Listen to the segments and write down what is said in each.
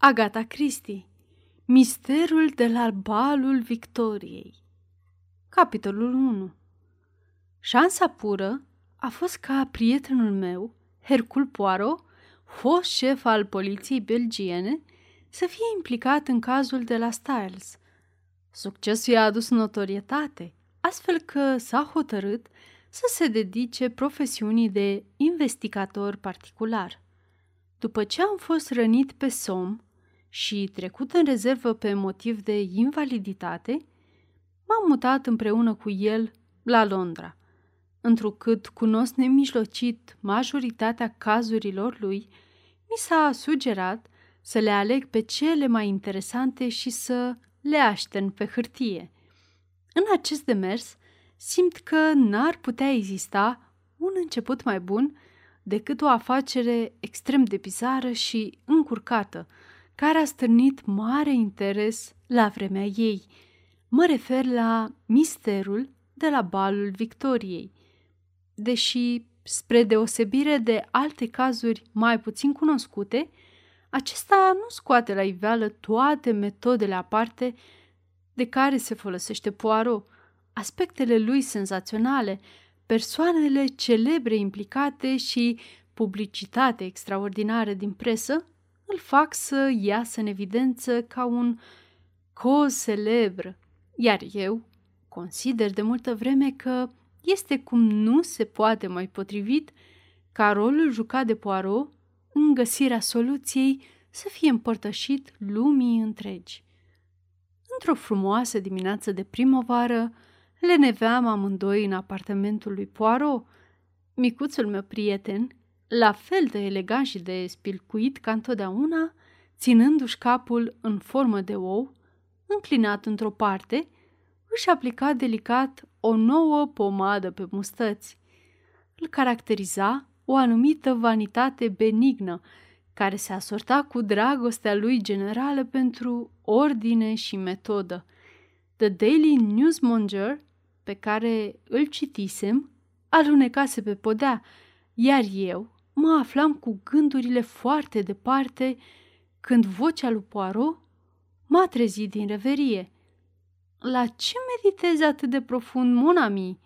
Agata Christie Misterul de la balul Victoriei Capitolul 1 Șansa pură a fost ca prietenul meu, Hercul Poirot, fost șef al poliției belgiene, să fie implicat în cazul de la Styles. Succesul i-a adus notorietate, astfel că s-a hotărât să se dedice profesiunii de investigator particular. După ce am fost rănit pe som și trecut în rezervă pe motiv de invaliditate, m-am mutat împreună cu el la Londra. Întrucât cunosc nemijlocit majoritatea cazurilor lui, mi s-a sugerat să le aleg pe cele mai interesante și să le aștern pe hârtie. În acest demers, simt că n-ar putea exista un început mai bun decât o afacere extrem de bizară și încurcată, care a stârnit mare interes la vremea ei. Mă refer la misterul de la balul Victoriei. Deși, spre deosebire de alte cazuri mai puțin cunoscute, acesta nu scoate la iveală toate metodele aparte de care se folosește Poirot, aspectele lui senzaționale, persoanele celebre implicate și publicitate extraordinară din presă îl fac să iasă în evidență ca un coz celebr, iar eu consider de multă vreme că este cum nu se poate mai potrivit ca rolul jucat de Poirot în găsirea soluției să fie împărtășit lumii întregi. Într-o frumoasă dimineață de primăvară, le neveam amândoi în apartamentul lui Poirot. Micuțul meu prieten, la fel de elegant și de spilcuit ca întotdeauna, ținându-și capul în formă de ou, înclinat într-o parte, își aplica delicat o nouă pomadă pe mustăți. Îl caracteriza o anumită vanitate benignă, care se asorta cu dragostea lui generală pentru ordine și metodă. The Daily Newsmonger pe care îl citisem alunecase pe podea, iar eu mă aflam cu gândurile foarte departe când vocea lui Poirot m-a trezit din reverie. La ce meditezi atât de profund, monami?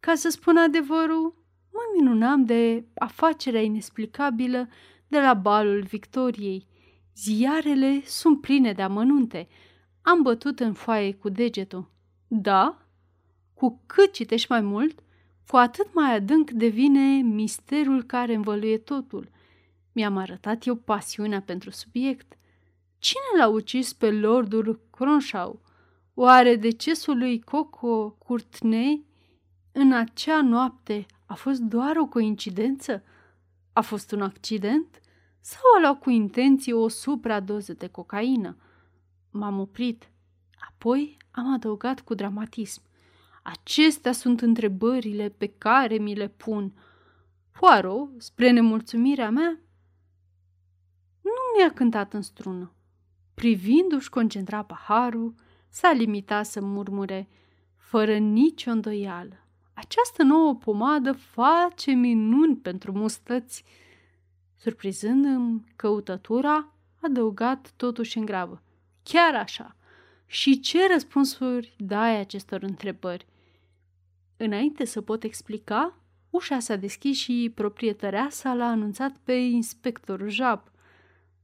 Ca să spun adevărul, mă minunam de afacerea inexplicabilă de la balul Victoriei. Ziarele sunt pline de amănunte. Am bătut în foaie cu degetul. Da, cu cât citești mai mult, cu atât mai adânc devine misterul care învăluie totul. Mi-am arătat eu pasiunea pentru subiect. Cine l-a ucis pe lordul Cronshaw? Oare decesul lui Coco Courtney în acea noapte a fost doar o coincidență? A fost un accident? Sau a luat cu intenție o supradoză de cocaină? M-am oprit. Apoi am adăugat cu dramatism. Acestea sunt întrebările pe care mi le pun. Poirot, spre nemulțumirea mea, nu mi-a cântat în strună. Privindu-și concentra paharul, s-a limitat să murmure, fără nicio îndoială. Această nouă pomadă face minuni pentru mustăți. Surprizându-mi căutătura, adăugat totuși în gravă. Chiar așa. Și ce răspunsuri dai acestor întrebări? Înainte să pot explica, ușa s-a deschis și proprietărea sa l-a anunțat pe inspectorul Jab.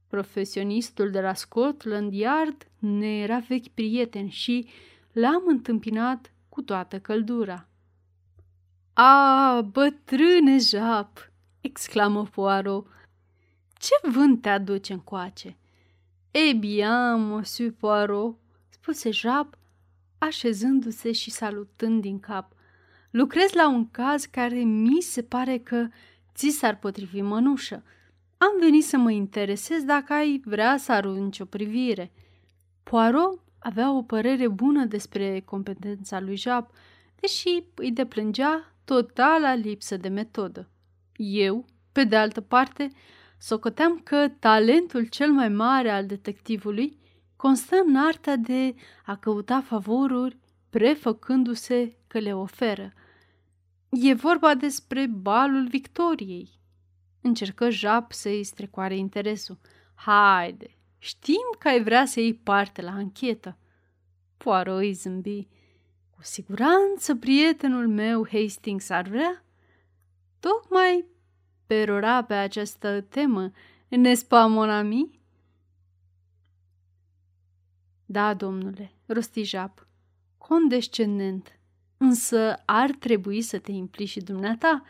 Profesionistul de la Scotland Yard ne era vechi prieten și l-am întâmpinat cu toată căldura. A, bătrâne Jab!" exclamă Poirot. Ce vânt te aduce încoace?" E bien, monsieur Poirot," spuse Jab, așezându-se și salutând din cap – Lucrez la un caz care mi se pare că ți s-ar potrivi mănușă. Am venit să mă interesez dacă ai vrea să arunci o privire. Poirot avea o părere bună despre competența lui Jab, deși îi deplângea totala lipsă de metodă. Eu, pe de altă parte, socoteam că talentul cel mai mare al detectivului constă în arta de a căuta favoruri prefăcându-se că le oferă. E vorba despre balul Victoriei. Încercă Jap să-i strecoare interesul. Haide, Știm că ai vrea să iei parte la anchetă. Poirot îi zâmbi. Cu siguranță prietenul meu Hastings ar vrea. Tocmai perora pe această temă, nespa mon ami? Da, domnule, rosti Jap, condescendent, însă ar trebui să te implici și dumneata.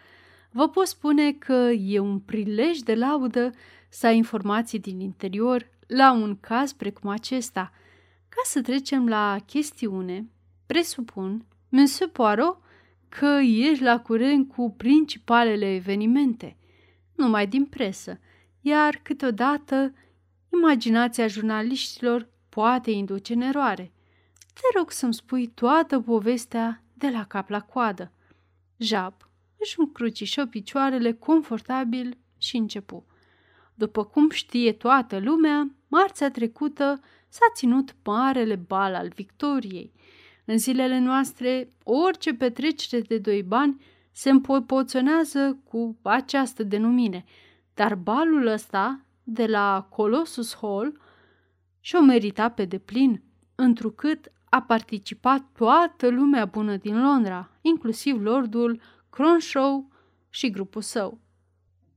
Vă pot spune că e un prilej de laudă să ai informații din interior la un caz precum acesta. Ca să trecem la chestiune, presupun, Monsieur Poirot, că ești la curent cu principalele evenimente, numai din presă, iar câteodată imaginația jurnaliștilor poate induce în eroare. Te rog să-mi spui toată povestea de la cap la coadă. Jap își încrucișă picioarele confortabil și începu. După cum știe toată lumea, marțea trecută s-a ținut marele bal al victoriei. În zilele noastre, orice petrecere de doi bani se împopoționează cu această denumire, dar balul ăsta de la Colossus Hall și-o merita pe deplin, întrucât a participat toată lumea bună din Londra, inclusiv lordul Cronshaw și grupul său.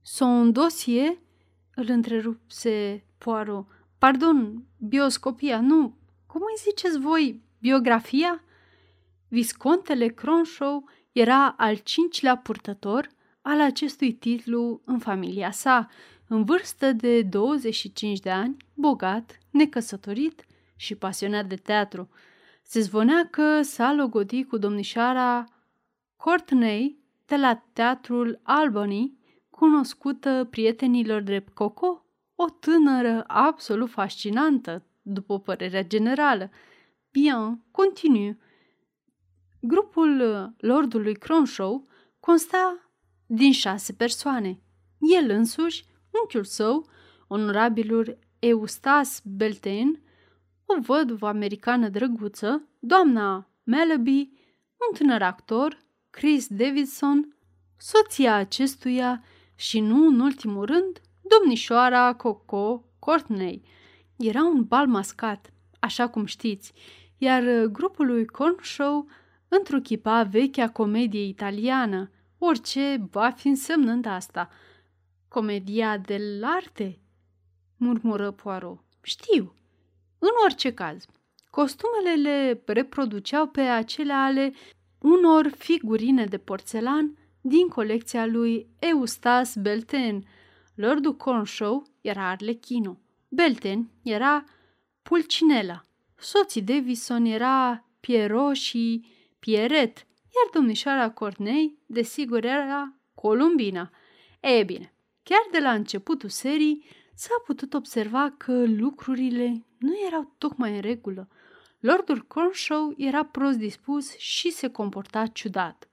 Son dosie îl întrerupse Poirot. Pardon, bioscopia, nu. Cum îi ziceți voi, biografia? Viscontele Cronshaw era al cincilea purtător al acestui titlu în familia sa, în vârstă de 25 de ani, bogat, necăsătorit și pasionat de teatru. Se zvonea că s-a logodit cu domnișoara Courtney de la teatrul Albany, cunoscută prietenilor drept Coco, o tânără absolut fascinantă, după părerea generală. Bien, continu. Grupul lordului Cronshaw consta din șase persoane. El însuși, unchiul său, onorabilul Eustas Belten, o văduvă americană drăguță, doamna Malaby, un tânăr actor, Chris Davidson, soția acestuia și nu în ultimul rând, domnișoara Coco Courtney. Era un bal mascat, așa cum știți, iar grupul lui Cornshow întruchipa vechea comedie italiană, orice va fi însemnând asta. Comedia dell'arte? murmură Poirot. Știu. În orice caz, costumele le reproduceau pe acele ale unor figurine de porțelan din colecția lui Eustas Belten. Lordul Cornshaw era Arlechino. Belten era Pulcinella. Soții Davison era Piero și Pieret, iar domnișoara Cornei, desigur, era Columbina. E bine, chiar de la începutul serii s-a putut observa că lucrurile nu erau tocmai în regulă. Lordul Cornshaw era prost dispus și se comporta ciudat.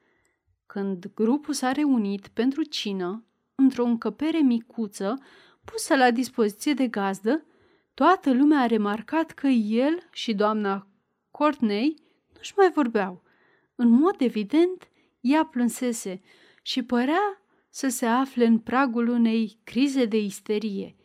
Când grupul s-a reunit pentru cină, într-o încăpere micuță, pusă la dispoziție de gazdă, toată lumea a remarcat că el și doamna Courtney nu-și mai vorbeau. În mod evident, ea plânsese și părea să se afle în pragul unei crize de isterie.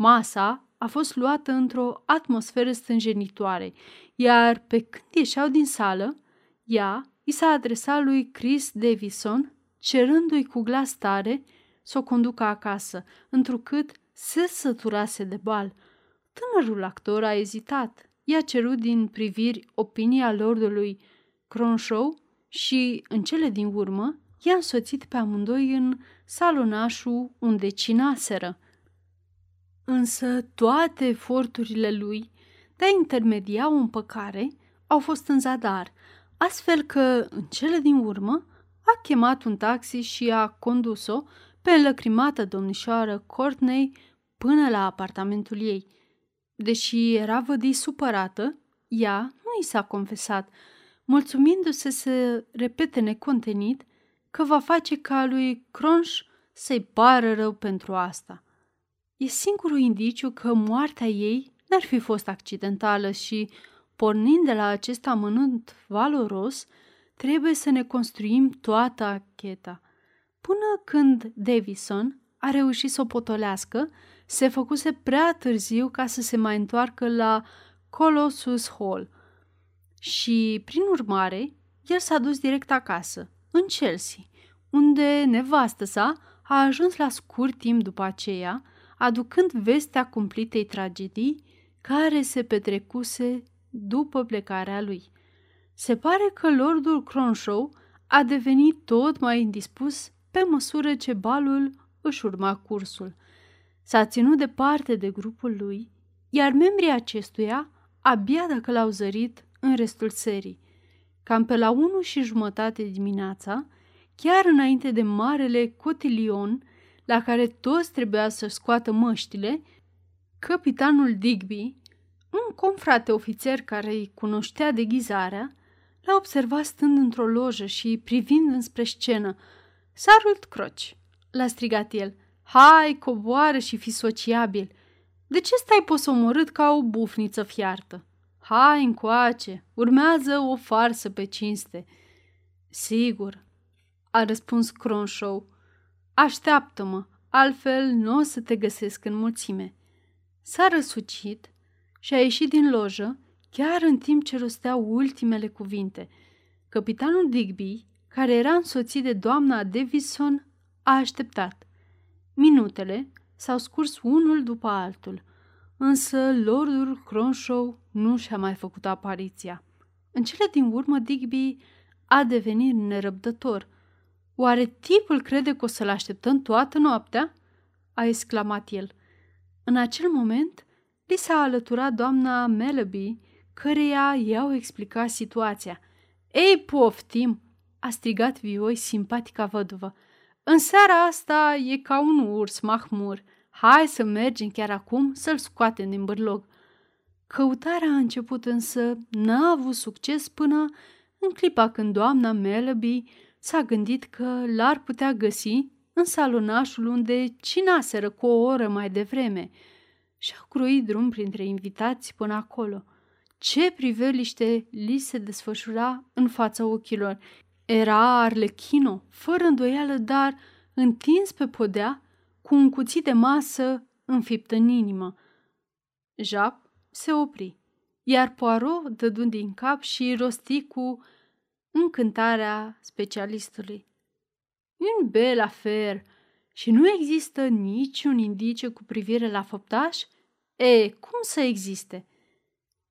Masa a fost luată într-o atmosferă stânjenitoare, iar pe când ieșeau din sală, ea i s-a adresat lui Chris Davison, cerându-i cu glas tare să o conducă acasă, întrucât se săturase de bal. Tânărul actor a ezitat. I-a cerut din priviri opinia lordului Cronshaw și, în cele din urmă, i-a însoțit pe amândoi în salonașul unde cinaseră. Însă toate eforturile lui de a intermedia o împăcare au fost în zadar, astfel că, în cele din urmă, a chemat un taxi și a condus-o pe înlăcrimată domnișoară Courtney până la apartamentul ei. Deși era vădit supărată, ea nu i s-a confesat, mulțumindu-se să repete necontenit că va face ca lui Cronș să-i pară rău pentru asta. E singurul indiciu că moartea ei n-ar fi fost accidentală și, pornind de la acest amănunt valoros, trebuie să ne construim toată acheta. Până când Davison a reușit să o potolească se făcuse prea târziu ca să se mai întoarcă la Colossus Hall și, prin urmare, el s-a dus direct acasă, în Chelsea, unde nevastă sa a ajuns la scurt timp după aceea, aducând vestea cumplitei tragedii care se petrecuse după plecarea lui. Se pare că lordul Cronshaw a devenit tot mai indispus pe măsură ce balul își urma cursul. S-a ținut departe de grupul lui, iar membrii acestuia abia dacă l-au zărit în restul serii. Cam pe la unu și jumătate dimineața, chiar înainte de marele cotilion la care toți trebuia să scoată măștile, capitanul Digby, un confrate ofițer care îi cunoștea deghizarea, l-a observat stând într-o lojă și privind înspre scenă. Sarult croci, l-a strigat el. Hai, coboară și fi sociabil. De ce stai posomorât ca o bufniță fiartă? Hai încoace, urmează o farsă pe cinste. Sigur, a răspuns Cronshaw. Așteaptă-mă, altfel nu o să te găsesc în mulțime. S-a răsucit și a ieșit din lojă chiar în timp ce rosteau ultimele cuvinte. Capitanul Digby, care era însoțit de doamna Davison, a așteptat. Minutele s-au scurs unul după altul, însă Lordul Cronshaw nu și-a mai făcut apariția. În cele din urmă, Digby a devenit nerăbdător. Oare tipul crede că o să-l așteptăm toată noaptea? a exclamat el. În acel moment, li s-a alăturat doamna Melody, căreia i-au explicat situația. Ei, poftim!" a strigat vioi simpatica văduvă. În seara asta e ca un urs mahmur. Hai să mergem chiar acum să-l scoatem din bârlog. Căutarea a început însă n-a avut succes până în clipa când doamna Melody s-a gândit că l-ar putea găsi în salonașul unde cinaseră cu o oră mai devreme și-a cruit drum printre invitați până acolo. Ce priveliște li se desfășura în fața ochilor. Era Arlechino, fără îndoială, dar întins pe podea, cu un cuțit de masă înfipt în inimă. Jap se opri, iar Poirot dădu din cap și rosti cu încântarea specialistului. Un bel afer și nu există niciun indiciu cu privire la făptaș? E, cum să existe?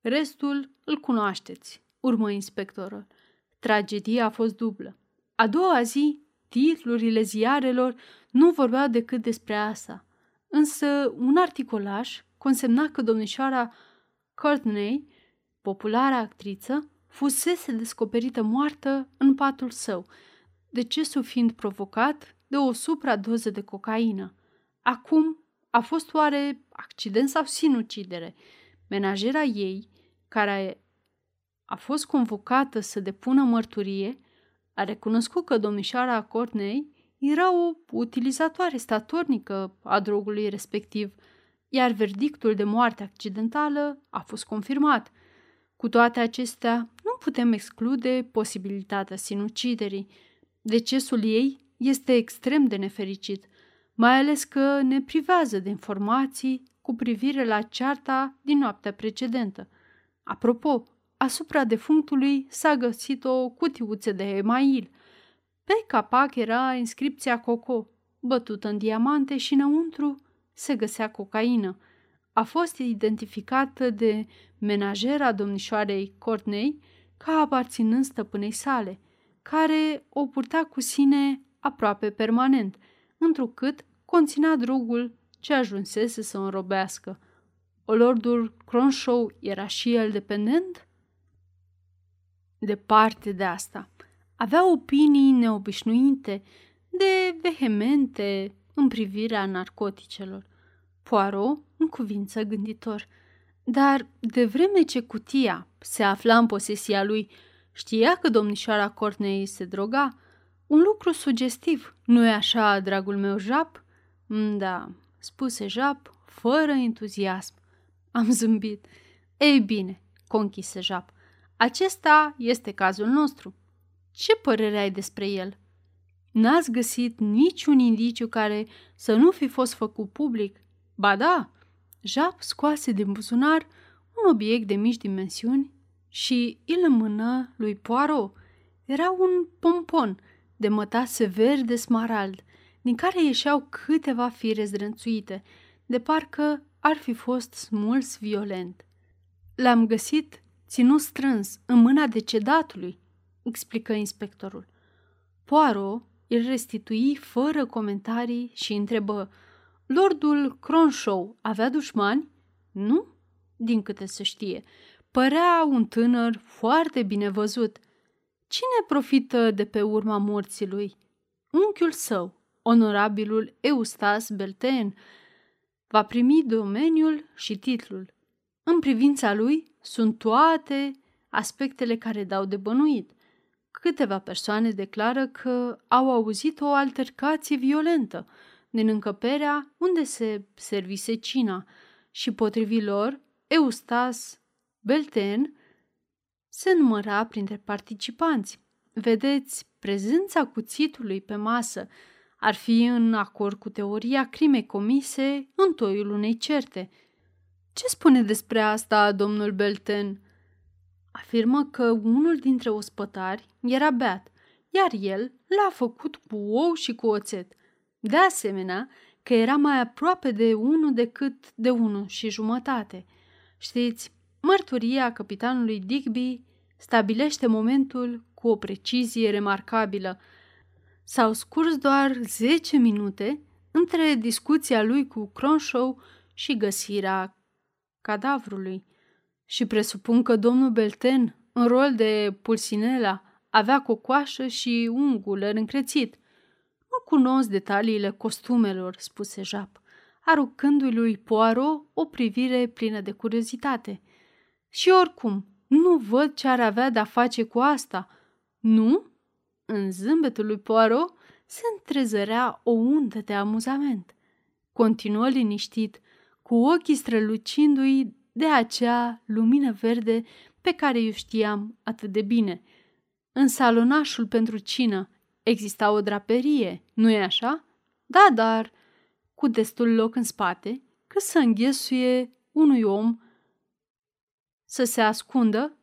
Restul îl cunoașteți, urmă inspectorul. Tragedia a fost dublă. A doua zi, titlurile ziarelor nu vorbeau decât despre asta. Însă un articolaș consemna că domnișoara Courtney, populara actriță, fusese descoperită moartă în patul său, decesul fiind provocat de o supradoză de cocaină. Acum a fost oare accident sau sinucidere? Menajera ei, care a fost convocată să depună mărturie, a recunoscut că domnișoara Courtney era o utilizatoare statornică a drogului respectiv, iar verdictul de moarte accidentală a fost confirmat. Cu toate acestea, nu putem exclude posibilitatea sinuciderii. Decesul ei este extrem de nefericit, mai ales că ne privează de informații cu privire la cearta din noaptea precedentă. Apropo, asupra defunctului s-a găsit o cutiuță de email. Pe capac era inscripția Coco, bătută în diamante și înăuntru se găsea cocaină. A fost identificată de menajera domnișoarei Courtney ca aparținând stăpânei sale, care o purta cu sine aproape permanent, întrucât conținea drogul ce ajunsese să o înrobească. O lordul Cronshaw era și el dependent? Departe de asta. Avea opinii neobișnuite, de vehemente în privirea narcoticelor. Poirot în cuvință gânditor. Dar de vreme ce cutia se afla în posesia lui, știa că domnișoara Cornei se droga? Un lucru sugestiv, nu-i așa, dragul meu Jap? Mm, da, spuse Jap, fără entuziasm. Am zâmbit. Ei bine, conchise Jap, acesta este cazul nostru. Ce părere ai despre el? N-ați găsit niciun indiciu care să nu fi fost făcut public? Ba da, Jap scoase din buzunar un obiect de mici dimensiuni și îl înmână lui Poirot. Era un pompon de mătase verde smarald, din care ieșeau câteva fire zdrânțuite, de parcă ar fi fost smuls violent. L-am găsit ținut strâns în mâna decedatului, explică inspectorul. Poirot îl restitui fără comentarii și întrebă Lordul Cronshaw avea dușmani? Nu, din câte se știe. Părea un tânăr foarte bine văzut. Cine profită de pe urma morții lui? Unchiul său, onorabilul Eustas Belten, va primi domeniul și titlul. În privința lui sunt toate aspectele care dau de bănuit. Câteva persoane declară că au auzit o altercație violentă din încăperea unde se servise cina și, potrivit lor, Eustas Belten se număra printre participanți. Vedeți, prezența cuțitului pe masă ar fi în acord cu teoria crimei comise în toiul unei certe. Ce spune despre asta domnul Belten? Afirmă că unul dintre ospătari era beat, iar el l-a făcut cu ou și cu oțet. De asemenea, că era mai aproape de unul decât de unul și jumătate. Știți, mărturia capitanului Digby stabilește momentul cu o precizie remarcabilă. S-au scurs doar 10 minute între discuția lui cu Cronshaw și găsirea cadavrului. Și presupun că domnul Belten, în rol de pulsinela, avea cocoașă și un guler încrețit. Nu cunosc detaliile costumelor, spuse Jap, aruncându-i lui Poirot o privire plină de curiozitate. Și oricum, nu văd ce ar avea de-a face cu asta. Nu? În zâmbetul lui Poirot se întrezărea o undă de amuzament. Continuă liniștit, cu ochii strălucindu-i de acea lumină verde pe care eu știam atât de bine. În salonașul pentru cină exista o draperie, nu-i așa? Da, dar cu destul loc în spate, că să înghesuie unui om să se ascundă?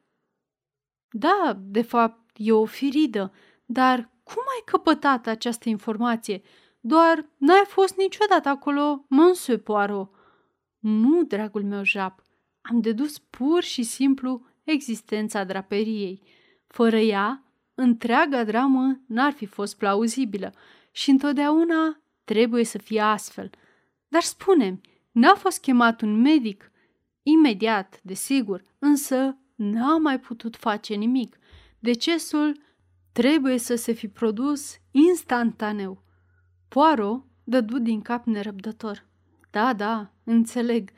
Da, de fapt, e o firidă, dar cum ai căpătat această informație? Doar n-ai fost niciodată acolo, Monsieur Poirot. Nu, dragul meu Jap, am dedus pur și simplu existența draperiei. Fără ea, întreaga dramă n-ar fi fost plauzibilă și întotdeauna trebuie să fie astfel. Dar spunem, n-a fost chemat un medic? Imediat, desigur, însă n-a mai putut face nimic. Decesul trebuie să se fi produs instantaneu. Poaro dădu din cap nerăbdător. Da, da, înțeleg.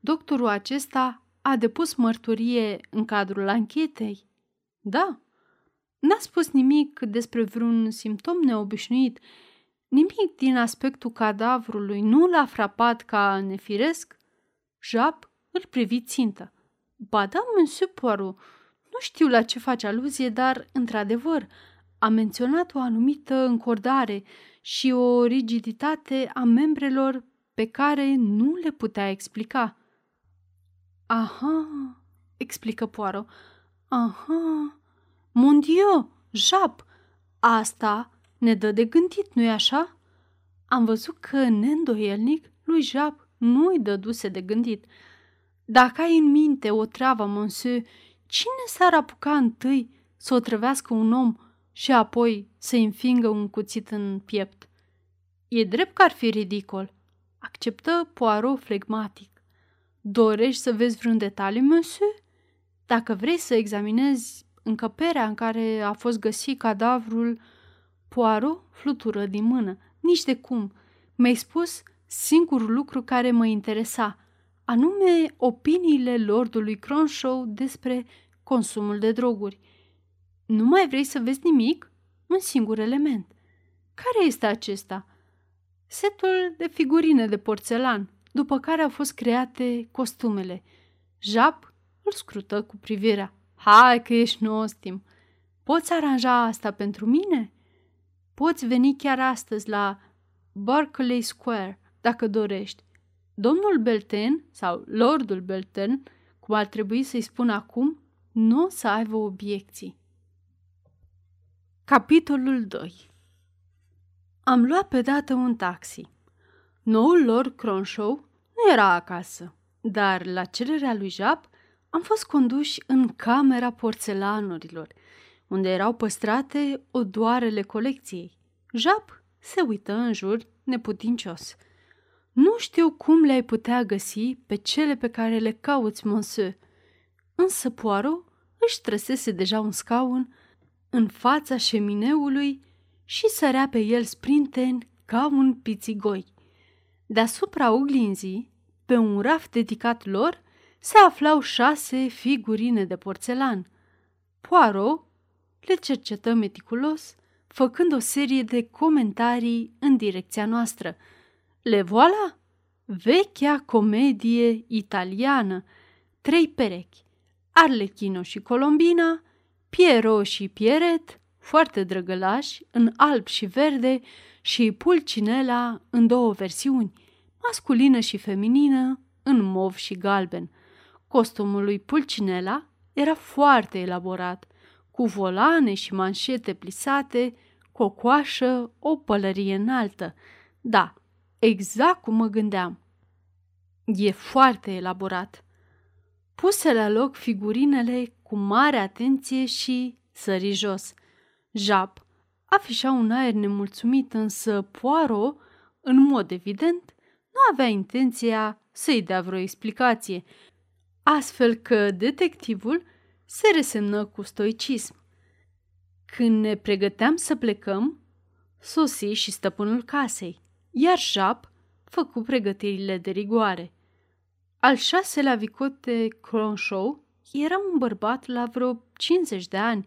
Doctorul acesta a depus mărturie în cadrul anchetei? Da. N-a spus nimic despre vreun simptom neobișnuit, nimic din aspectul cadavrului nu l-a frapat ca nefiresc? Jap îl privi țintă. Ba da, monsieur Poirot, nu știu la ce face aluzie, dar, într-adevăr, a menționat o anumită încordare și o rigiditate a membrelor pe care nu le putea explica. Aha, explică Poirot. Aha, mon Dieu, Jap, asta ne dă de gândit, nu-i așa? Am văzut că, neîndoielnic, lui Jap nu i dăduse de gândit. Dacă ai în minte o travă, monsieur, cine s-ar apuca întâi să o trăvească un om și apoi să-i înfingă un cuțit în piept? E drept că ar fi ridicol, acceptă Poirot flegmatic. Dorești să vezi vreun detaliu, monsieur? Dacă vrei să examinezi încăperea în care a fost găsit cadavrul, Poirot flutură din mână. Nici de cum. Mi-ai spus singurul lucru care mă interesa, anume opiniile lordului Cronshaw despre consumul de droguri. Nu mai vrei să vezi nimic? Un singur element. Care este acesta? Setul de figurine de porțelan, după care au fost create costumele. Jap îl scrută cu privirea. Hai că ești nostim. Poți aranja asta pentru mine? Poți veni chiar astăzi la Berkeley Square, dacă dorești. domnul Belten sau Lordul Belten, cum ar trebui să-i spun acum, nu o să aibă obiecții. Capitolul 2 Am luat pe dată un taxi. Noul lor Cronshaw nu era acasă, dar la cererea lui Jap am fost conduși în camera porțelanurilor, unde erau păstrate odoarele colecției. Jap se uită în jur neputincios. Nu știu cum le-ai putea găsi pe cele pe care le cauți, monsieur. Însă Poirot își trăsese deja un scaun în fața șemineului și sărea pe el sprinten ca un pițigoi. Deasupra oglinzii, pe un raft dedicat lor, se aflau șase figurine de porțelan. Poirot le cercetă meticulos, făcând o serie de comentarii în direcția noastră. Le voilà? Vechea comedie italiană, trei perechi, Arlechino și Colombina, Piero și Pieret, foarte drăgălași, în alb și verde, și Pulcinela în două versiuni, masculină și feminină, în mov și galben. Costumul lui Pulcinela era foarte elaborat, cu volane și manșete plisate, cu o coașă, o pălărie înaltă. Da, exact cum mă gândeam. E foarte elaborat. Puse la loc figurinele cu mare atenție și sări jos. Jap afișa un aer nemulțumit, însă Poirot, în mod evident, nu avea intenția să-i dea vreo explicație, astfel că detectivul se resemnă cu stoicism. Când ne pregăteam să plecăm, sosi și stăpânul casei, iar Jap făcu pregătirile de rigoare. Al șaselea vicote Cronshaw era un bărbat la vreo 50 de ani,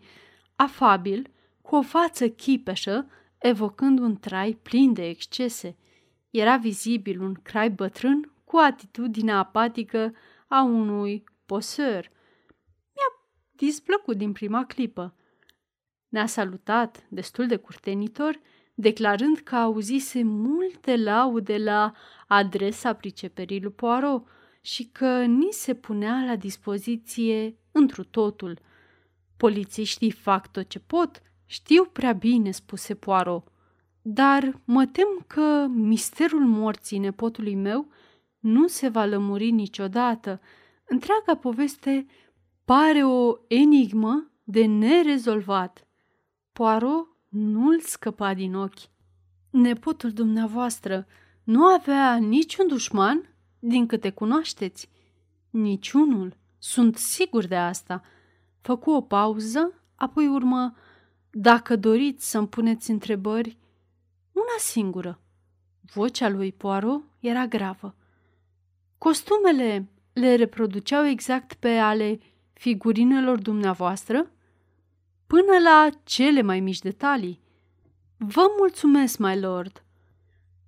afabil, cu o față chipeșă, evocând un trai plin de excese. Era vizibil un crai bătrân cu atitudinea apatică a unui poseur. Mi-a displăcut din prima clipă. Ne-a salutat destul de curtenitor, declarând că auzise multe laude la adresa priceperii lui Poirot și că ni se punea la dispoziție întru totul. Polițiștii fac tot ce pot, știu prea bine, spuse Poirot, dar mă tem că misterul morții nepotului meu nu se va lămuri niciodată. Întreaga poveste pare o enigmă de nerezolvat. Poirot nu-l scăpa din ochi. Nepotul dumneavoastră nu avea niciun dușman, din câte cunoașteți? Niciunul. Sunt sigur de asta. Făcu o pauză, apoi urmă, dacă doriți să-mi puneți întrebări, una singură. Vocea lui Poirot era gravă. Costumele le reproduceau exact pe ale figurinelor dumneavoastră? Până la cele mai mici detalii. Vă mulțumesc, my lord.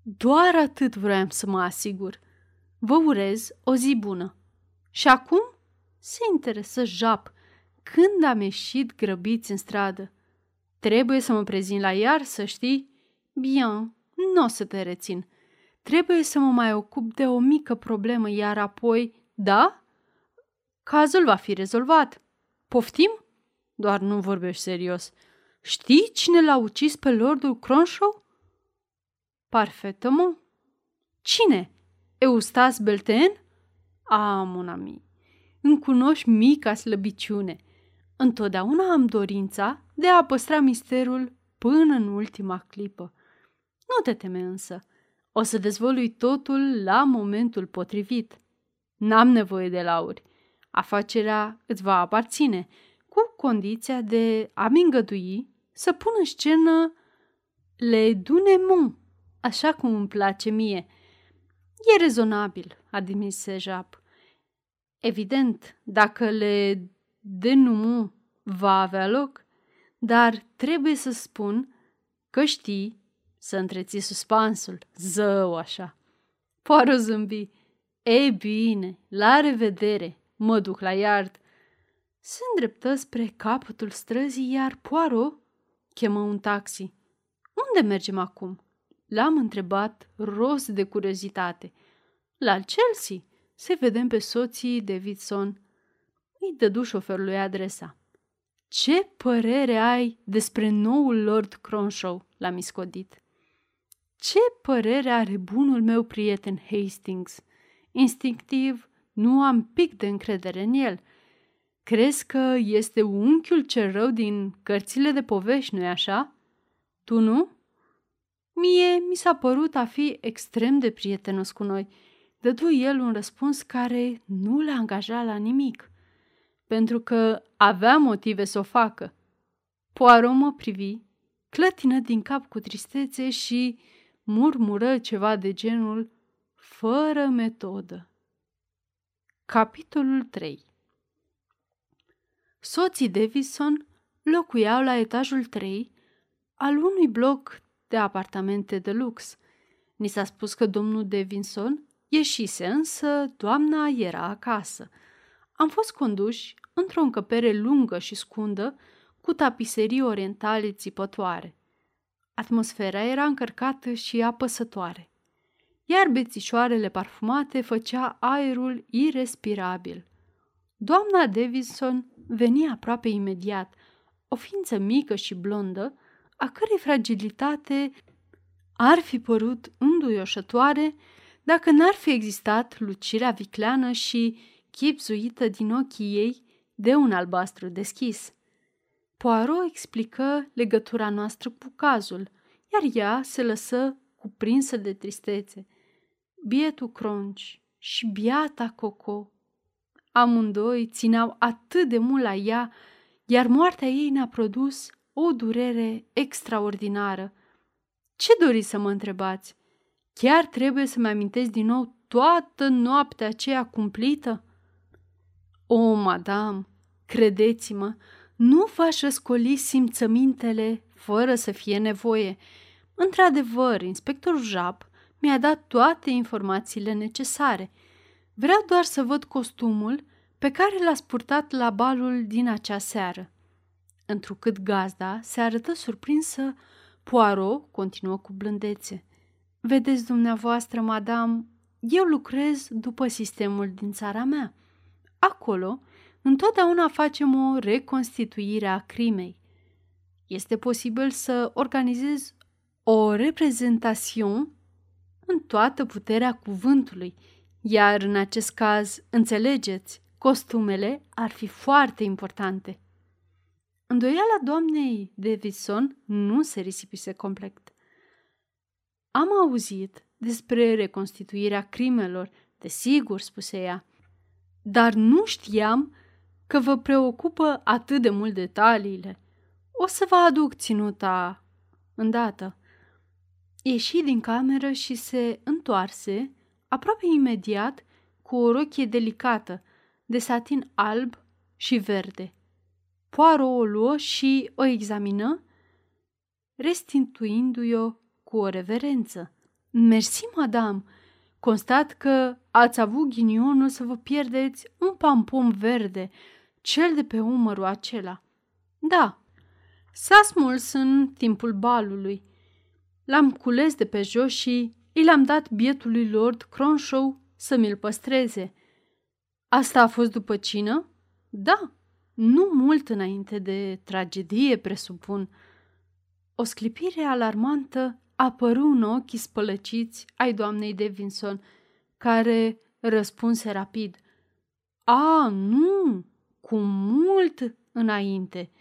Doar atât vroiam să mă asigur. Vă urez o zi bună. Și acum se interesă Jap când am ieșit grăbiți în stradă. Trebuie să mă prezint la iar, să știi? Bien, nu o să te rețin. Trebuie să mă mai ocup de o mică problemă, iar apoi, da? Cazul va fi rezolvat. Poftim? Doar nu vorbești serios. Știi cine l-a ucis pe Lordul Cronshaw? Parfaitement. Cine? Eustas Belten? A, mon ami, îmi cunoști mica slăbiciune. Întotdeauna am dorința de a păstra misterul până în ultima clipă. Nu te teme însă. O să dezvolui totul la momentul potrivit. N-am nevoie de lauri. Afacerea îți va aparține, cu condiția de a-mi îngădui să pun în scenă le dunemont, așa cum îmi place mie. E rezonabil, admise Jap. Evident, dacă le denumont va avea loc, dar trebuie să spun că știi să întreții suspansul, zău așa. Poară zâmbi. Ei bine, la revedere, mă duc la iard. Se îndreptă spre capătul străzii, iar Poaro chemă un taxi. Unde mergem acum? L-am întrebat rost de curiozitate. La Chelsea să vedem pe soții Davidson. Îi dădu șoferului adresa. Ce părere ai despre noul Lord Cronshaw?" l-a miscodit. Ce părere are bunul meu prieten Hastings? Instinctiv, nu am pic de încredere în el. Crezi că este unchiul cel rău din cărțile de povești, nu-i așa? Tu nu? Mie mi s-a părut a fi extrem de prietenos cu noi. Dădu el un răspuns care nu l-a angajat la nimic, pentru că avea motive să o facă. Poirot mă privi, clătină din cap cu tristețe și murmură ceva de genul fără metodă. Capitolul 3 Soții Davison locuiau la etajul 3 al unui bloc de apartamente de lux. Ni s-a spus că domnul Davidson ieșise, însă doamna era acasă. Am fost conduși într-o încăpere lungă și scundă, cu tapiserii orientale țipătoare. Atmosfera era încărcată și apăsătoare, iar bețișoarele parfumate făcea aerul irrespirabil. Doamna Davidson veni aproape imediat, o ființă mică și blondă, a cărei fragilitate ar fi părut înduioșătoare dacă n-ar fi existat lucirea vicleană și chipzuită din ochii ei de un albastru deschis. Poirot explică legătura noastră cu cazul, iar ea se lăsă cuprinsă de tristețe. Bietul cronci și biata Coco. Amândoi țineau atât de mult la ea, iar moartea ei ne-a produs o durere extraordinară. Ce doriți să mă întrebați? Chiar trebuie să-mi amintesc din nou toată noaptea aceea cumplită? O, madame, credeți-mă, nu v-aș răscoli simțămintele fără să fie nevoie. Într-adevăr, inspectorul Jap mi-a dat toate informațiile necesare. Vreau doar să văd costumul pe care l-a purtat la balul din acea seară. Întrucât gazda se arătă surprinsă, Poirot continuă cu blândețe. Vedeți dumneavoastră, madame, eu lucrez după sistemul din țara mea. Acolo, întotdeauna facem o reconstituire a crimei. Este posibil să organizez o reprezentațion în toată puterea cuvântului, iar în acest caz, înțelegeți, costumele ar fi foarte importante. Îndoiala doamnei Davidson nu se risipise complet. Am auzit despre reconstituirea crimelor, desigur, spuse ea, dar nu știam că vă preocupă atât de mult detaliile. O să vă aduc ținuta îndată. Ieși din cameră și se întoarse aproape imediat cu o rochie delicată de satin alb și verde. Poaro o luă și o examină, restituindu-i-o cu o reverență. Mersi, madame, constat că ați avut ghinionul să vă pierdeți un pampom verde, cel de pe umărul acela. Da, s-a smuls în timpul balului. L-am cules de pe jos și i l-am dat bietului Lord Cronshaw să mi-l păstreze. Asta a fost după cină? Da, nu mult înainte de tragedie, presupun. O sclipire alarmantă apăru în ochii spălăciți ai doamnei Davidson, care răspunse rapid. A, nu, cu mult înainte.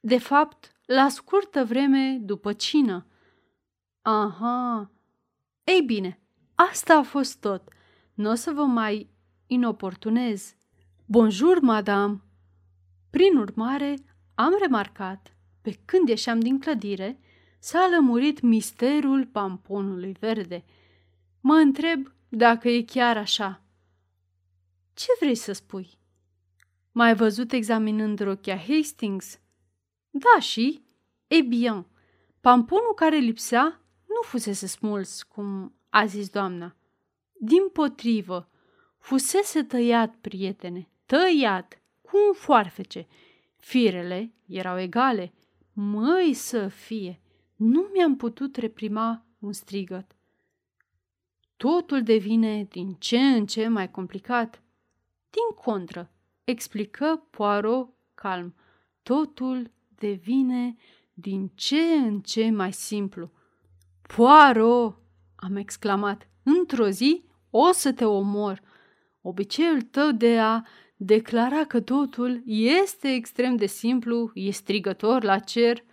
De fapt, la scurtă vreme după cină. Aha, ei bine, asta a fost tot. Nu o să vă mai inoportunez. Bonjour, madame! Prin urmare, am remarcat, pe când ieșeam din clădire, s-a lămurit misterul pamponului verde. Mă întreb dacă e chiar așa. Ce vrei să spui? M-ai văzut examinând rochia Hastings? Da, și? E bine, pamponul care lipsea nu fusese smuls, cum a zis doamna. Din potrivă, fusese tăiat, prietene, tăiat, cu un foarfece. Firele erau egale. Măi să fie! Nu mi-am putut reprima un strigăt. totul devine din ce în ce mai complicat. Din contră, explică Poirot calm, totul devine din ce în ce mai simplu. Poirot, am exclamat, într-o zi o să te omor. Obiceiul tău de a declara că totul este extrem de simplu, e strigător la cer.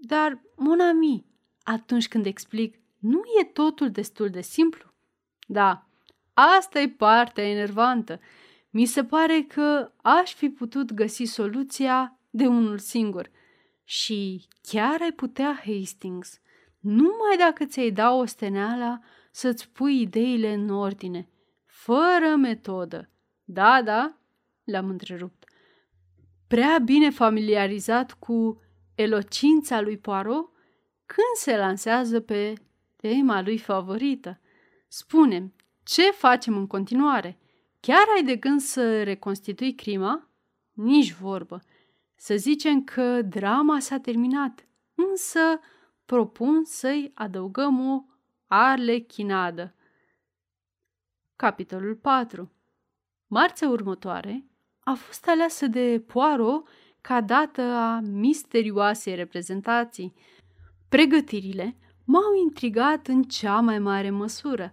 Dar, mon ami, atunci când explic, nu e totul destul de simplu? Da, asta e partea enervantă. Mi se pare că aș fi putut găsi soluția de unul singur. Și chiar ai putea, Hastings, numai dacă ți-ai da o steneala să-ți pui ideile în ordine, fără metodă. Da, da, l-am întrerupt. Prea bine familiarizat cu elocința lui Poirot când se lansează pe tema lui favorită. Spune, ce facem în continuare? Chiar ai de gând să reconstitui crima? Nici vorbă. Să zicem că drama s-a terminat, însă propun să-i adăugăm o arlechinadă. Capitolul 4 Marțea următoare a fost aleasă de Poirot ca dată a misterioasei reprezentații. Pregătirile m-au intrigat în cea mai mare măsură.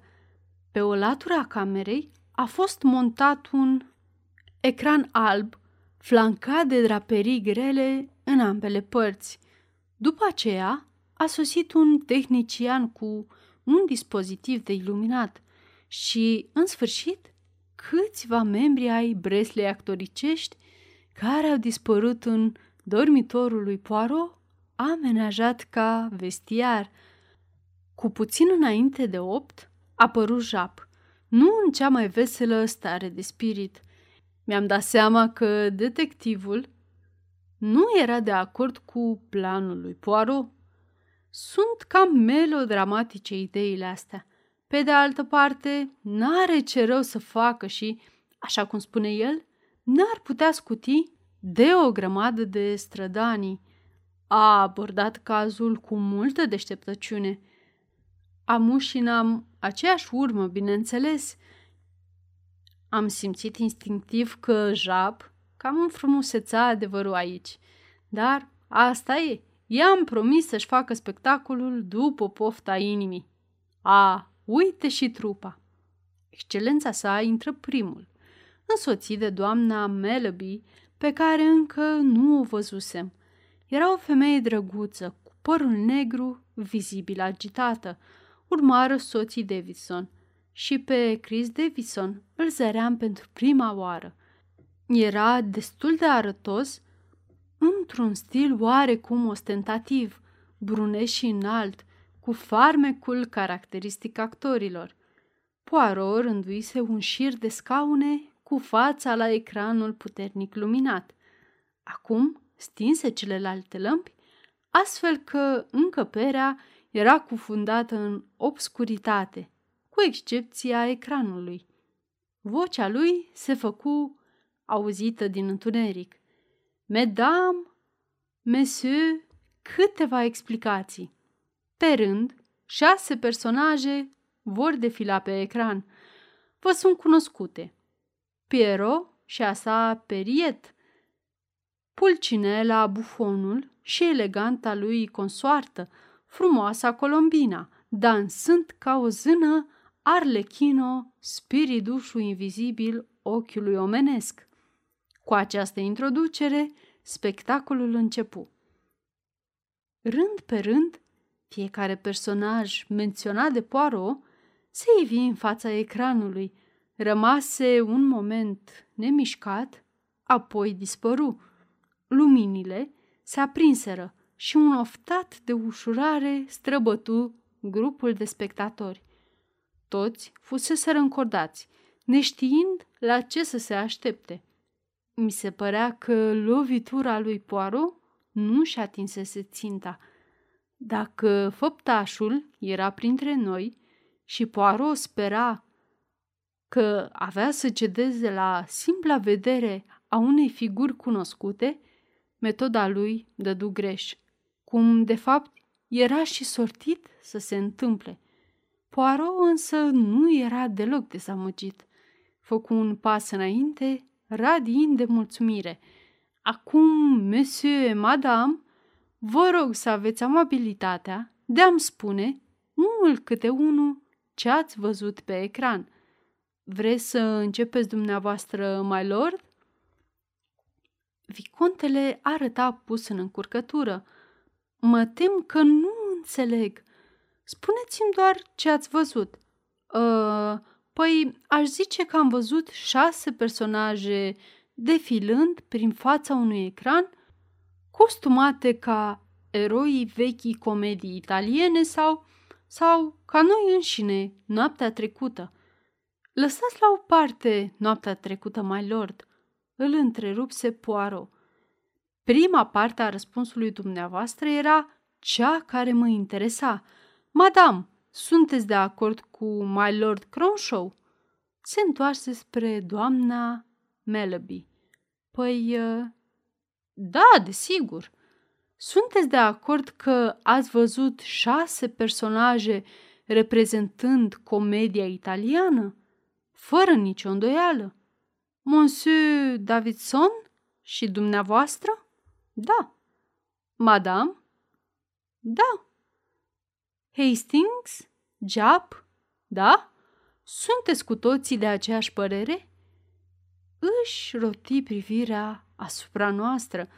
Pe o latură a camerei a fost montat un ecran alb flancat de draperii grele în ambele părți. După aceea a sosit un tehnician cu un dispozitiv de iluminat și, în sfârșit, câțiva membri ai breslei actoricești care au dispărut în dormitorul lui Poirot, amenajat ca vestiar. Cu puțin înainte de opt, a apărut Jap, nu în cea mai veselă stare de spirit. Mi-am dat seama că detectivul nu era de acord cu planul lui Poirot. Sunt cam melodramatice ideile astea. Pe de altă parte, n-are ce rău să facă și, așa cum spune el, n-ar putea scuti de o grămadă de strădanii. A abordat cazul cu multă deșteptăciune. Am și n-am aceeași urmă, bineînțeles. Am simțit instinctiv că Jap cam înfrumuseța adevărul aici. Dar asta e. I-am promis să-și facă spectacolul după pofta inimii. A, uite și trupa. Excelența sa intră primul, însoțit de doamna Melody, pe care încă nu o văzusem. Era o femeie drăguță, cu părul negru, vizibil agitată. Urmară soții Davidson și pe Chris Davidson îl zăream pentru prima oară. Era destul de arătos, într-un stil oarecum ostentativ, brunet și înalt, cu farmecul caracteristic actorilor. Poirot rânduise un șir de scaune cu fața la ecranul puternic luminat. Acum stinse celelalte lămpi, astfel că încăperea era cufundată în obscuritate, cu excepția ecranului. Vocea lui se făcu auzită din întuneric. Mesdames, Monsieur, câteva explicații. Pe rând, șase personaje vor defila pe ecran. Vă sunt cunoscute. Piero și a sa Periet, Pulcinela bufonul și eleganta lui consoartă, frumoasa Colombina, dansând ca o zână Arlechino, spiridușul invizibil ochiului omenesc. Cu această introducere, spectacolul începu. Rând pe rând, fiecare personaj menționat de Poirot se ivi în fața ecranului, rămase un moment nemișcat, apoi dispăru. Luminile se aprinseră și un oftat de ușurare străbătu grupul de spectatori. Toți fuseseră încordați, neștiind la ce să se aștepte. Mi se părea că lovitura lui Poirot nu și atinsese ținta. Dacă făptașul era printre noi și Poirot spera că avea să cedeze la simpla vedere a unei figuri cunoscute, metoda lui dădu greș, cum de fapt era și sortit să se întâmple. Poirot însă nu era deloc dezamăgit. Făcu un pas înainte, radiind de mulțumire. Acum, monsieur, madame, vă rog să aveți amabilitatea de a-mi spune, unul câte unul, ce ați văzut pe ecran. Vreți să începeți dumneavoastră, my lord? Vicontele arăta pus în încurcătură. Mă tem că nu înțeleg. Spuneți-mi doar ce ați văzut. Uh, păi, aș zice că am văzut șase personaje defilând prin fața unui ecran, costumate ca eroii vechii comedii italiene sau, sau ca noi înșine, noaptea trecută. Lăsați la o parte noaptea trecută, my lord, îl întrerupse Poirot. Prima parte a răspunsului dumneavoastră era cea care mă interesa. Madame, sunteți de acord cu my lord Cronshaw? Se întoarse spre doamna Melody. Păi, uh, da, desigur. Sunteți de acord că ați văzut șase personaje reprezentând comedia italiană? Fără nicio îndoială. Monsieur Davidson și dumneavoastră? Da. Madame? Da. Hastings? Jap? Da? Sunteți cu toții de aceeași părere? Își roti privirea asupra noastră.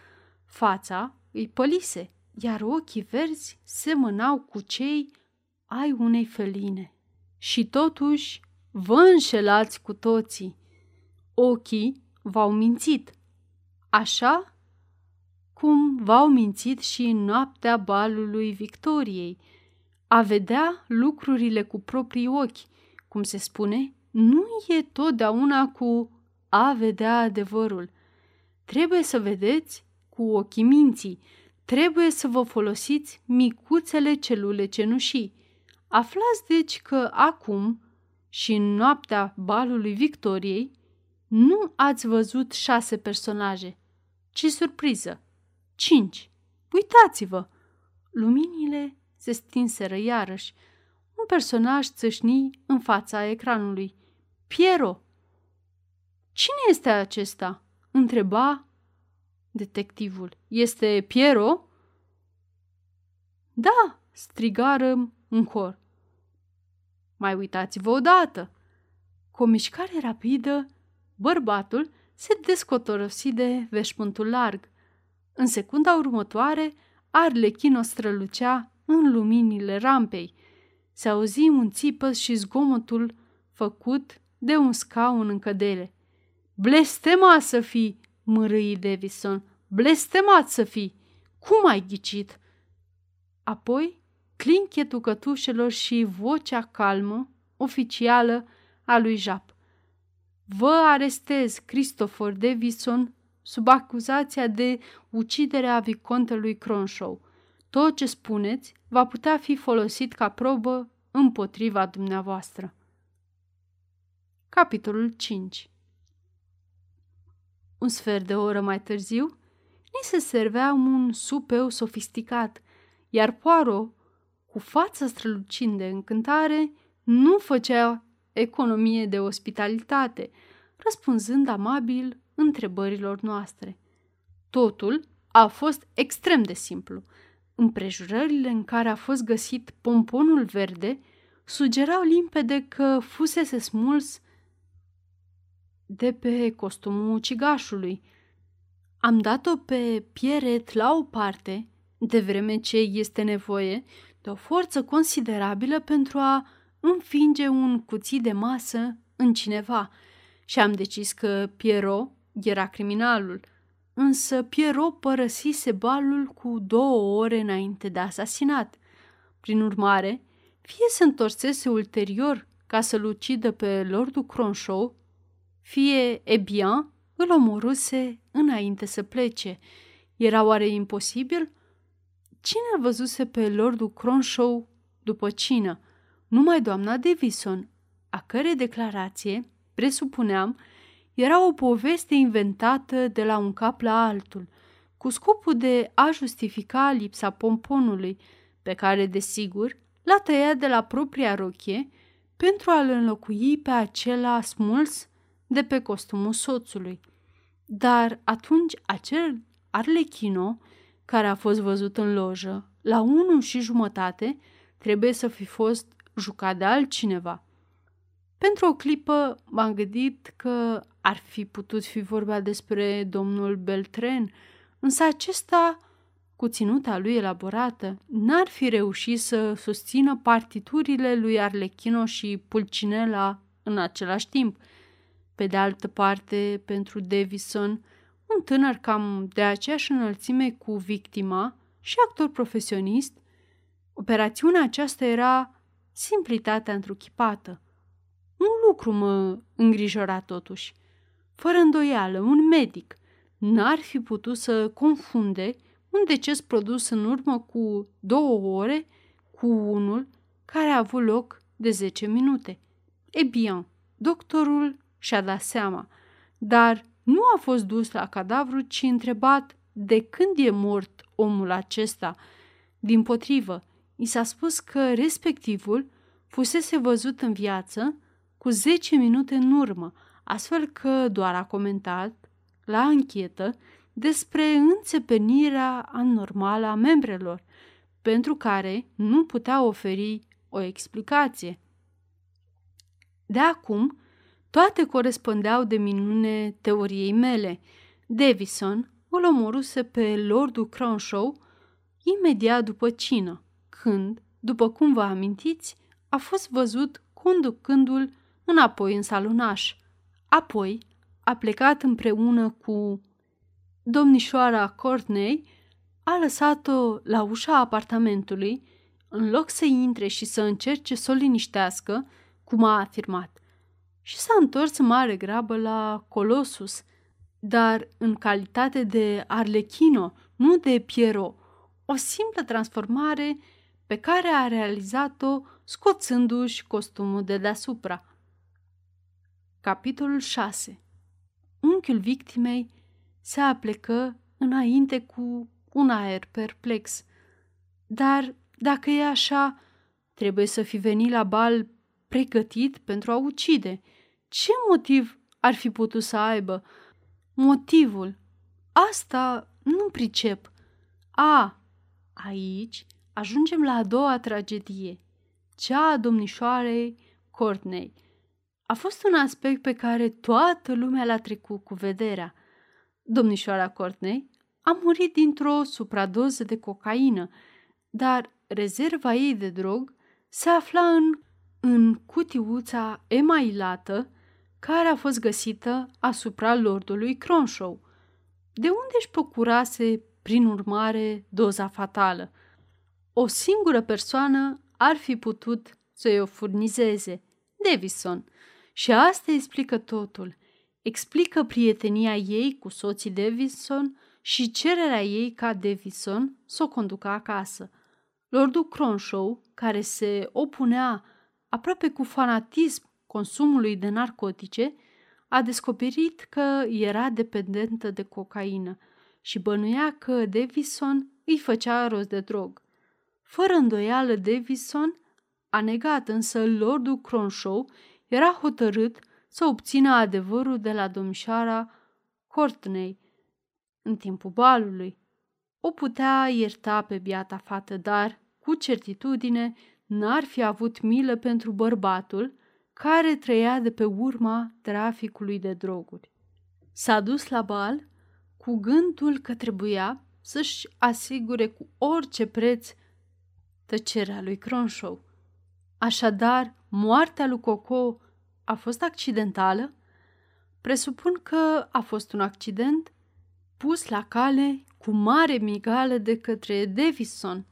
Fața îi pălise, iar ochii verzi semănau cu cei ai unei feline. Și totuși vă înșelați cu toții. Ochii v-au mințit, așa cum v-au mințit și în noaptea balului Victoriei. A vedea lucrurile cu proprii ochi, cum se spune, nu e totdeauna cu a vedea adevărul. Trebuie să vedeți cu ochii minții, trebuie să vă folosiți micuțele celule cenușii. Aflați deci că acum și în noaptea balului Victoriei nu ați văzut șase personaje, ci surpriză, cinci. Uitați-vă! Luminile se stinseră iarăși. Un personaj țâșni în fața ecranului. Piero! Cine este acesta? Întreba detectivul. Este Piero? Da, strigară în cor. Mai uitați-vă odată! Cu o mișcare rapidă, bărbatul se descotorosi de veșmântul larg. În secunda următoare, Arlechino strălucea în luminile rampei. Se auzi un țipăs și zgomotul făcut de un scaun în cădere. Blestema să fii, mărâi Davison, blestemat să fii! Cum ai ghicit? Apoi, clinchetul cătușelor și vocea calmă, oficială, a lui Jap. Vă arestez, Christopher Davison, sub acuzația de ucidere a vicontelui Cronshaw. Tot ce spuneți va putea fi folosit ca probă împotriva dumneavoastră. Capitolul 5 Un sfert de oră mai târziu, ni se servea un supeu sofisticat, iar Poirot, cu fața strălucind de încântare, nu făcea economie de ospitalitate, răspunzând amabil întrebărilor noastre. Totul a fost extrem de simplu. Împrejurările în care a fost găsit pomponul verde sugerau limpede că fusese smuls de pe costumul ucigașului. Am dat-o pe Pieret la o parte, de vreme ce este nevoie de o forță considerabilă pentru a înfinge un cuțit de masă în cineva și am decis că Pierrot era criminalul, însă Pierrot părăsise balul cu două ore înainte de asasinat. Prin urmare, fie se întorsese ulterior ca să-l ucidă pe Lordul Cronshaw, fie Ebian îl omoruse înainte să plece. Era oare imposibil? Cine a văzuse pe Lordul Cronshaw după cină? Numai doamna Davison, a cărei declarație, presupuneam, era o poveste inventată de la un cap la altul, cu scopul de a justifica lipsa pomponului, pe care, desigur, l-a tăiat de la propria rochie pentru a-l înlocui pe acela smuls de pe costumul soțului. Dar atunci acel arlechino, care a fost văzut în lojă, la unu și jumătate, trebuie să fi fost jucat de altcineva. Pentru o clipă m-am gândit că ar fi putut fi vorba despre domnul Beltren, însă acesta, cu ținuta lui elaborată, n-ar fi reușit să susțină partiturile lui Arlechino și Pulcinella în același timp. Pe de altă parte, pentru Davison, un tânăr cam de aceeași înălțime cu victima și actor profesionist, operațiunea aceasta era simplitatea întruchipată. Un lucru mă îngrijora totuși. Fără îndoială, un medic n-ar fi putut să confunde un deces produs în urmă cu două ore cu unul care a avut loc de 10 minute. E bine, doctorul și-a dat seama, dar nu a fost dus la cadavru, ci întrebat de când e mort omul acesta. Din potrivă, i s-a spus că respectivul fusese văzut în viață cu 10 minute în urmă, astfel că doar a comentat la anchetă despre înțepenirea anormală a membrelor, pentru care nu putea oferi o explicație. De acum, toate corespundeau de minune teoriei mele. Davison îl omoruse pe Lordul Cronshaw imediat după cină, când, după cum vă amintiți, a fost văzut conducându-l înapoi în salunaș. Apoi a plecat împreună cu domnișoara Courtney, a lăsat-o la ușa apartamentului, în loc să intre și să încerce să o liniștească, cum a afirmat, și s-a întors mare grabă la Colossus, dar în calitate de Arlechino, nu de Piero, o simplă transformare pe care a realizat-o scoțându-și costumul de deasupra. Capitolul 6 Unchiul victimei se aplecă înainte cu un aer perplex. Dar, dacă e așa, trebuie să fi venit la bal pregătit pentru a ucide. Ce motiv ar fi putut să aibă? Motivul. Asta nu pricep. A, aici ajungem la a doua tragedie, cea a domnișoarei Courtney – a fost un aspect pe care toată lumea l-a trecut cu vederea. Domnișoara Courtney a murit dintr-o supradoză de cocaină, dar rezerva ei de drog se afla în, în cutiuța emailată care a fost găsită asupra lordului Cronshaw, de unde își procurase, prin urmare, doza fatală. O singură persoană ar fi putut să-i o furnizeze, Davison – și asta explică totul. Explică prietenia ei cu soții Davison și cererea ei ca Davison să o conducă acasă. Lordul Cronshaw, care se opunea aproape cu fanatism consumului de narcotice, a descoperit că era dependentă de cocaină și bănuia că Davison îi făcea rost de drog. Fără îndoială, Davison a negat însă Lordul Cronshaw era hotărât să obțină adevărul de la domnișoara Courtney în timpul balului. O putea ierta pe biata fată, dar, cu certitudine, n-ar fi avut milă pentru bărbatul care trăia de pe urma traficului de droguri. S-a dus la bal cu gândul că trebuia să-și asigure cu orice preț tăcerea lui Cronshaw. Așadar, moartea lui Coco a fost accidentală? Presupun că a fost un accident pus la cale cu mare migală de către Davison.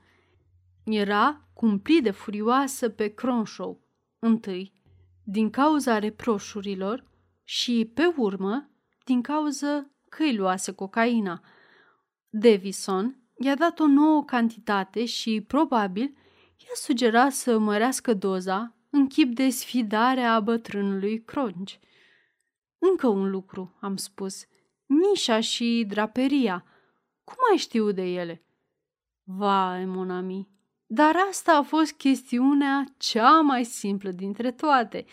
Era cumplit de furioasă pe Cronshaw, întâi, din cauza reproșurilor și, pe urmă, din cauza că îi luase cocaina. Davison i-a dat o nouă cantitate și, probabil, i-a sugerat să mărească doza în chip de sfidare a bătrânului Cronci. Încă un lucru, am spus, nișa și draperia. Cum ai știu de ele? Vai, monami, Dar asta a fost chestiunea cea mai simplă dintre toate.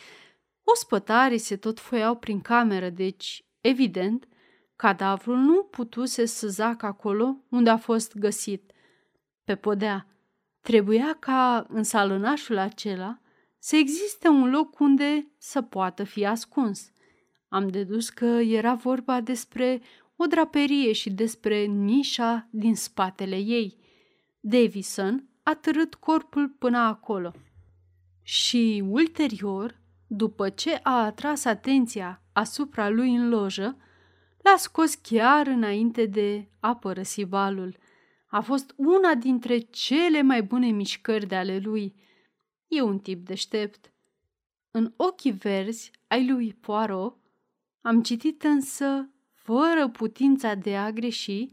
Ospătarii se tot foiau prin cameră, deci, evident, cadavrul nu putuse să zacă acolo unde a fost găsit. Pe podea, trebuia ca în salănașul acela să existe un loc unde să poată fi ascuns. Am dedus că era vorba despre o draperie și despre nișa din spatele ei. Davison a târât corpul până acolo. Și ulterior, după ce a atras atenția asupra lui în lojă, l-a scos chiar înainte de a părăsi balul. A fost una dintre cele mai bune mișcări de ale lui. E un tip deștept. În ochii verzi ai lui Poirot am citit însă, fără putința de a greși,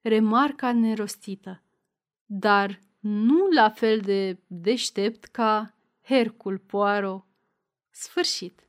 remarca nerostită. Dar nu la fel de deștept ca Hercul Poirot. Sfârșit.